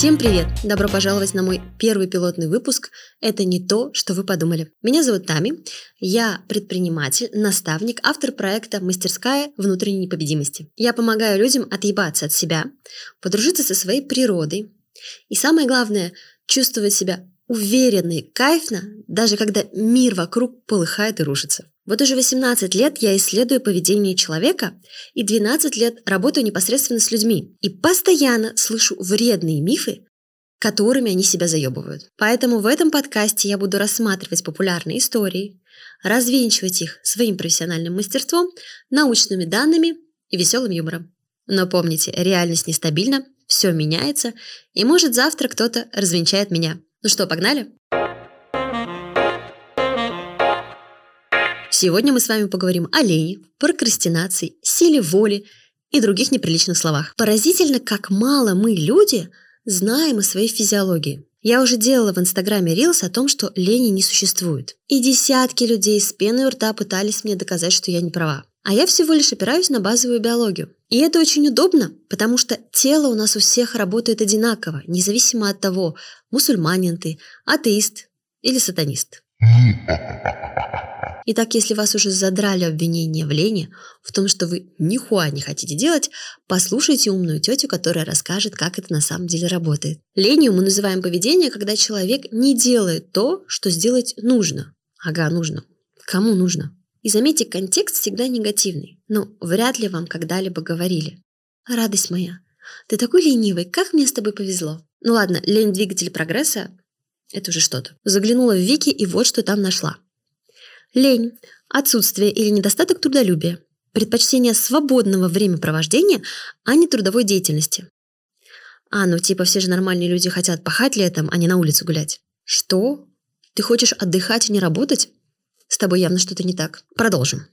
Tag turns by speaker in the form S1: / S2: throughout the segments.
S1: Всем привет! Добро пожаловать на мой первый пилотный выпуск «Это не то, что вы подумали». Меня зовут Тами, я предприниматель, наставник, автор проекта «Мастерская внутренней непобедимости». Я помогаю людям отъебаться от себя, подружиться со своей природой и, самое главное, чувствовать себя уверенно и кайфно, даже когда мир вокруг полыхает и рушится. Вот уже 18 лет я исследую поведение человека и 12 лет работаю непосредственно с людьми. И постоянно слышу вредные мифы, которыми они себя заебывают. Поэтому в этом подкасте я буду рассматривать популярные истории, развенчивать их своим профессиональным мастерством, научными данными и веселым юмором. Но помните, реальность нестабильна, все меняется, и может завтра кто-то развенчает меня. Ну что, погнали? Сегодня мы с вами поговорим о лени, прокрастинации, силе воли и других неприличных словах. Поразительно, как мало мы, люди, знаем о своей физиологии. Я уже делала в Инстаграме рилс о том, что лени не существует. И десятки людей с пеной у рта пытались мне доказать, что я не права. А я всего лишь опираюсь на базовую биологию. И это очень удобно, потому что тело у нас у всех работает одинаково, независимо от того, мусульманин ты, атеист или сатанист. Итак, если вас уже задрали обвинения в лени, в том, что вы нихуя не хотите делать, послушайте умную тетю, которая расскажет, как это на самом деле работает. Ленью мы называем поведение, когда человек не делает то, что сделать нужно. Ага, нужно. Кому нужно? И заметьте, контекст всегда негативный. Ну, вряд ли вам когда-либо говорили. Радость моя, ты такой ленивый, как мне с тобой повезло. Ну ладно, лень двигатель прогресса – это уже что-то. Заглянула в Вики и вот что там нашла. Лень, отсутствие или недостаток трудолюбия, предпочтение свободного времяпровождения, а не трудовой деятельности. А, ну типа все же нормальные люди хотят пахать летом, а не на улице гулять. Что? Ты хочешь отдыхать и не работать? С тобой явно что-то не так. Продолжим.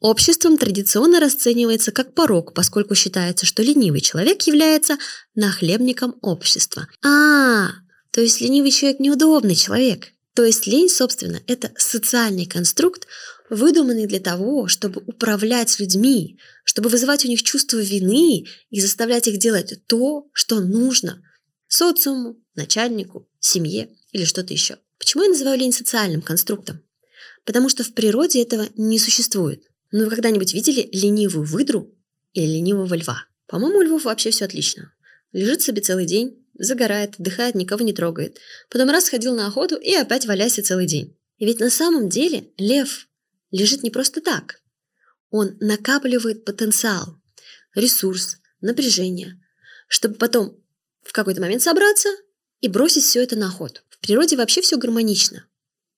S1: Обществом традиционно расценивается как порог, поскольку считается, что ленивый человек является нахлебником общества. А, то есть ленивый человек неудобный человек. То есть лень, собственно, это социальный конструкт, выдуманный для того, чтобы управлять людьми, чтобы вызывать у них чувство вины и заставлять их делать то, что нужно социуму, начальнику, семье или что-то еще. Почему я называю лень социальным конструктом? потому что в природе этого не существует. Но вы когда-нибудь видели ленивую выдру или ленивого льва? По-моему, у львов вообще все отлично. Лежит себе целый день, загорает, отдыхает, никого не трогает. Потом раз сходил на охоту и опять валяйся целый день. Ведь на самом деле лев лежит не просто так. Он накапливает потенциал, ресурс, напряжение, чтобы потом в какой-то момент собраться и бросить все это на охоту. В природе вообще все гармонично.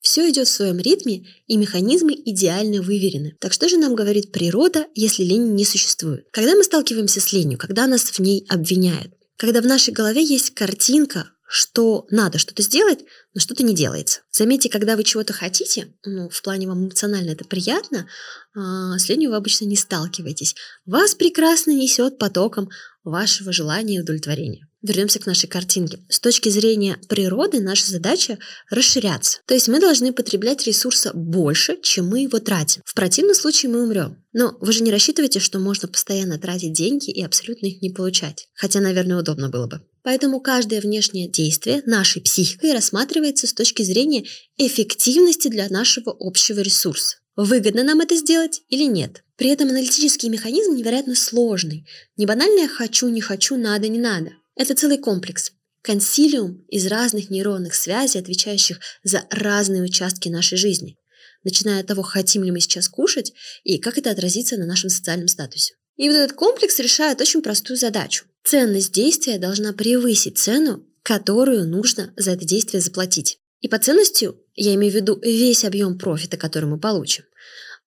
S1: Все идет в своем ритме, и механизмы идеально выверены. Так что же нам говорит природа, если лень не существует? Когда мы сталкиваемся с ленью, когда нас в ней обвиняют, когда в нашей голове есть картинка, что надо что-то сделать, но что-то не делается. Заметьте, когда вы чего-то хотите, ну, в плане вам эмоционально это приятно, а, с ленью вы обычно не сталкиваетесь. Вас прекрасно несет потоком вашего желания и удовлетворения. Вернемся к нашей картинке. С точки зрения природы наша задача расширяться. То есть мы должны потреблять ресурса больше, чем мы его тратим. В противном случае мы умрем. Но вы же не рассчитываете, что можно постоянно тратить деньги и абсолютно их не получать. Хотя, наверное, удобно было бы. Поэтому каждое внешнее действие нашей психикой рассматривается с точки зрения эффективности для нашего общего ресурса. Выгодно нам это сделать или нет? При этом аналитический механизм невероятно сложный. Не банальное «хочу, не хочу, надо, не надо». Это целый комплекс. Консилиум из разных нейронных связей, отвечающих за разные участки нашей жизни. Начиная от того, хотим ли мы сейчас кушать и как это отразится на нашем социальном статусе. И вот этот комплекс решает очень простую задачу. Ценность действия должна превысить цену, которую нужно за это действие заплатить. И по ценностью я имею в виду весь объем профита, который мы получим.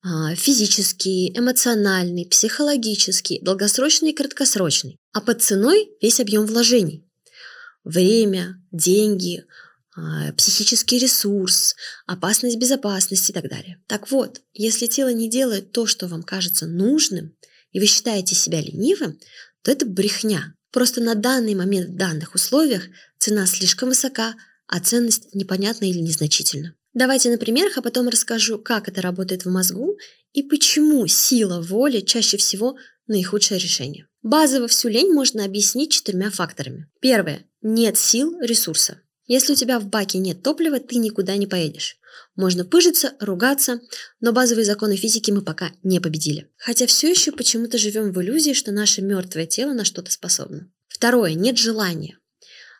S1: А, физический, эмоциональный, психологический, долгосрочный и краткосрочный. А под ценой весь объем вложений. Время, деньги, а, психический ресурс, опасность безопасности и так далее. Так вот, если тело не делает то, что вам кажется нужным, и вы считаете себя ленивым, то это брехня. Просто на данный момент в данных условиях цена слишком высока, а ценность непонятна или незначительна. Давайте на примерах, а потом расскажу, как это работает в мозгу и почему сила воли чаще всего наихудшее решение. Базово всю лень можно объяснить четырьмя факторами. Первое – нет сил, ресурса. Если у тебя в баке нет топлива, ты никуда не поедешь. Можно пыжиться, ругаться, но базовые законы физики мы пока не победили. Хотя все еще почему-то живем в иллюзии, что наше мертвое тело на что-то способно. Второе, нет желания.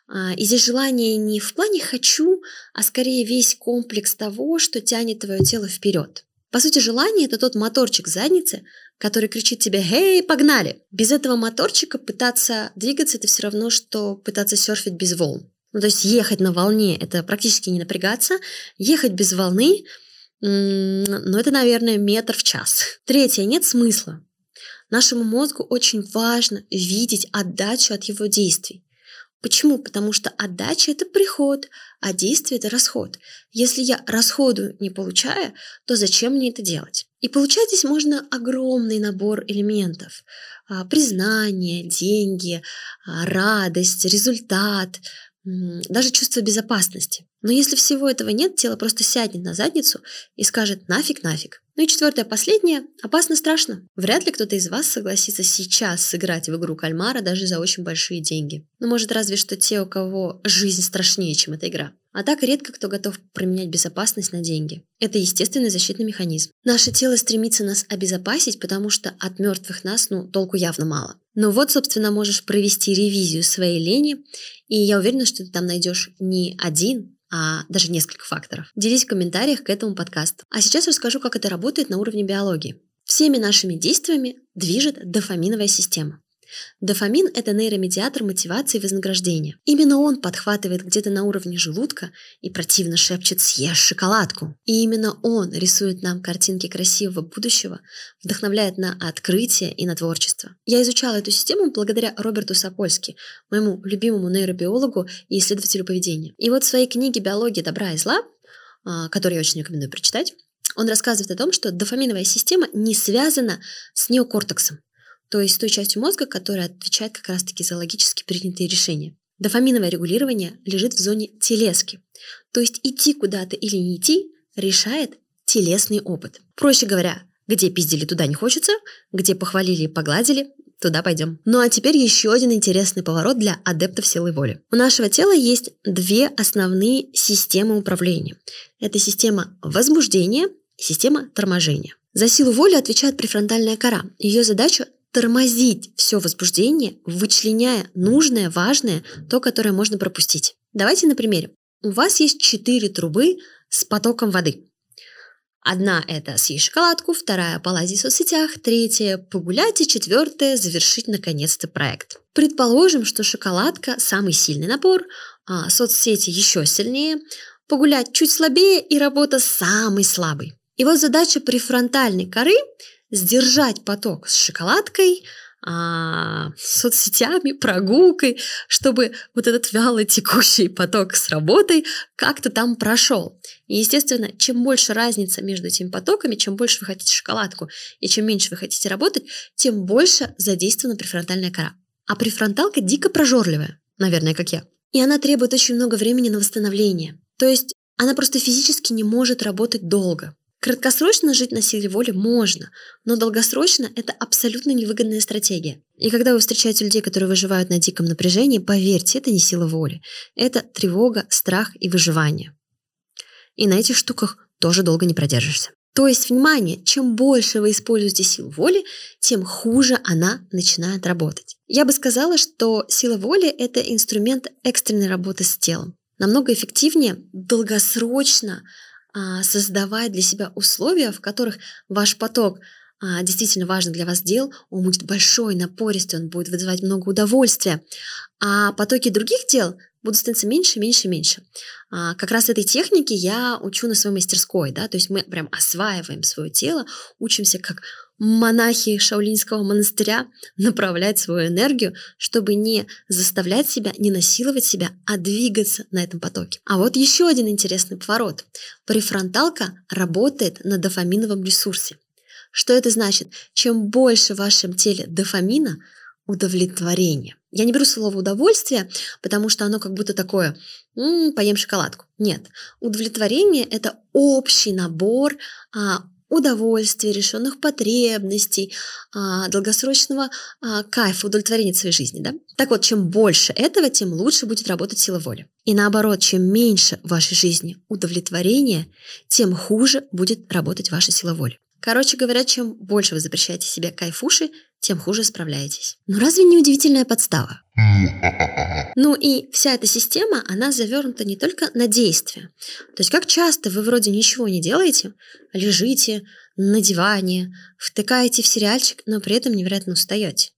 S1: А, и здесь желание не в плане «хочу», а скорее весь комплекс того, что тянет твое тело вперед. По сути, желание – это тот моторчик задницы, который кричит тебе «Эй, погнали!». Без этого моторчика пытаться двигаться – это все равно, что пытаться серфить без волн. Ну, то есть ехать на волне – это практически не напрягаться, ехать без волны ну, это, наверное, метр в час. Третье, нет смысла. Нашему мозгу очень важно видеть отдачу от его действий. Почему? Потому что отдача – это приход, а действие – это расход. Если я расходую, не получая, то зачем мне это делать? И получать здесь можно огромный набор элементов. А, признание, деньги, а, радость, результат, даже чувство безопасности. Но если всего этого нет, тело просто сядет на задницу и скажет «нафиг, нафиг». Ну и четвертое, последнее. Опасно, страшно. Вряд ли кто-то из вас согласится сейчас сыграть в игру кальмара даже за очень большие деньги. Ну, может, разве что те, у кого жизнь страшнее, чем эта игра. А так редко кто готов променять безопасность на деньги. Это естественный защитный механизм. Наше тело стремится нас обезопасить, потому что от мертвых нас, ну, толку явно мало. Но вот, собственно, можешь провести ревизию своей лени, и я уверена, что ты там найдешь не один, а даже несколько факторов. Делись в комментариях к этому подкасту. А сейчас расскажу, как это работает на уровне биологии. Всеми нашими действиями движет дофаминовая система. Дофамин – это нейромедиатор мотивации и вознаграждения. Именно он подхватывает где-то на уровне желудка и противно шепчет «съешь шоколадку». И именно он рисует нам картинки красивого будущего, вдохновляет на открытие и на творчество. Я изучала эту систему благодаря Роберту Сапольски, моему любимому нейробиологу и исследователю поведения. И вот в своей книге «Биология добра и зла», а, которую я очень рекомендую прочитать, он рассказывает о том, что дофаминовая система не связана с неокортексом, то есть той частью мозга, которая отвечает как раз-таки за логически принятые решения. Дофаминовое регулирование лежит в зоне телески, то есть идти куда-то или не идти решает телесный опыт. Проще говоря, где пиздили, туда не хочется, где похвалили и погладили, туда пойдем. Ну а теперь еще один интересный поворот для адептов силы воли. У нашего тела есть две основные системы управления. Это система возбуждения и система торможения. За силу воли отвечает префронтальная кора. Ее задача тормозить все возбуждение, вычленяя нужное, важное, то, которое можно пропустить. Давайте на примере. У вас есть четыре трубы с потоком воды. Одна – это съесть шоколадку, вторая – полазить в соцсетях, третья – погулять и четвертая – завершить наконец-то проект. Предположим, что шоколадка – самый сильный напор, а соцсети еще сильнее, погулять чуть слабее и работа самый слабый. И вот задача префронтальной коры сдержать поток с шоколадкой, а, соцсетями, прогулкой, чтобы вот этот вяло текущий поток с работой как-то там прошел. И, естественно, чем больше разница между этими потоками, чем больше вы хотите шоколадку и чем меньше вы хотите работать, тем больше задействована префронтальная кора. А префронталка дико прожорливая, наверное, как я. И она требует очень много времени на восстановление. То есть она просто физически не может работать долго. Краткосрочно жить на силе воли можно, но долгосрочно это абсолютно невыгодная стратегия. И когда вы встречаете людей, которые выживают на диком напряжении, поверьте, это не сила воли. Это тревога, страх и выживание. И на этих штуках тоже долго не продержишься. То есть, внимание, чем больше вы используете силу воли, тем хуже она начинает работать. Я бы сказала, что сила воли – это инструмент экстренной работы с телом. Намного эффективнее долгосрочно создавать для себя условия, в которых ваш поток а, действительно важных для вас дел, он будет большой, напористый, он будет вызывать много удовольствия, а потоки других дел будут становиться меньше, меньше, меньше. А, как раз этой технике я учу на своей мастерской, да, то есть мы прям осваиваем свое тело, учимся как монахи Шаулинского монастыря направлять свою энергию, чтобы не заставлять себя, не насиловать себя, а двигаться на этом потоке. А вот еще один интересный поворот. Префронталка работает на дофаминовом ресурсе. Что это значит? Чем больше в вашем теле дофамина, удовлетворение. Я не беру слово удовольствие, потому что оно как будто такое «м-м, поем шоколадку». Нет, удовлетворение – это общий набор а, удовольствия, решенных потребностей, а, долгосрочного а, кайфа, удовлетворения своей жизни. Да? Так вот, чем больше этого, тем лучше будет работать сила воли. И наоборот, чем меньше в вашей жизни удовлетворения, тем хуже будет работать ваша сила воли. Короче говоря, чем больше вы запрещаете себе кайфуши, тем хуже справляетесь. Ну разве не удивительная подстава? Ну и вся эта система, она завернута не только на действие. То есть как часто вы вроде ничего не делаете, лежите на диване, втыкаете в сериальчик, но при этом невероятно устаете.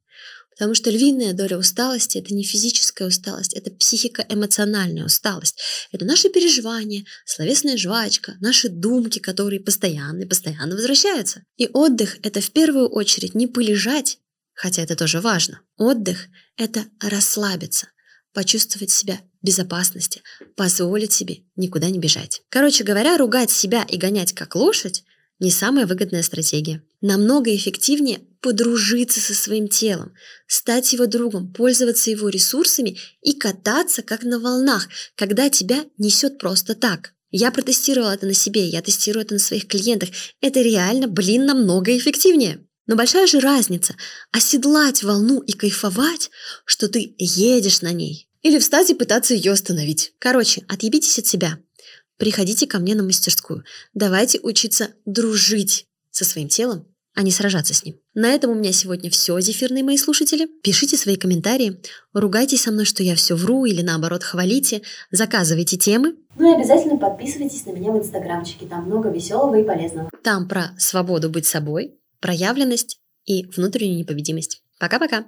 S1: Потому что львиная доля усталости – это не физическая усталость, это психико-эмоциональная усталость. Это наши переживания, словесная жвачка, наши думки, которые постоянно и постоянно возвращаются. И отдых – это в первую очередь не полежать, хотя это тоже важно. Отдых – это расслабиться, почувствовать себя в безопасности, позволить себе никуда не бежать. Короче говоря, ругать себя и гонять как лошадь не самая выгодная стратегия. Намного эффективнее подружиться со своим телом, стать его другом, пользоваться его ресурсами и кататься как на волнах, когда тебя несет просто так. Я протестировала это на себе, я тестирую это на своих клиентах. Это реально, блин, намного эффективнее. Но большая же разница – оседлать волну и кайфовать, что ты едешь на ней. Или встать и пытаться ее остановить. Короче, отъебитесь от себя. Приходите ко мне на мастерскую. Давайте учиться дружить со своим телом, а не сражаться с ним. На этом у меня сегодня все, зефирные мои слушатели. Пишите свои комментарии, ругайтесь со мной, что я все вру, или наоборот хвалите, заказывайте темы.
S2: Ну и обязательно подписывайтесь на меня в инстаграмчике, там много веселого и полезного.
S1: Там про свободу быть собой, проявленность и внутреннюю непобедимость. Пока-пока!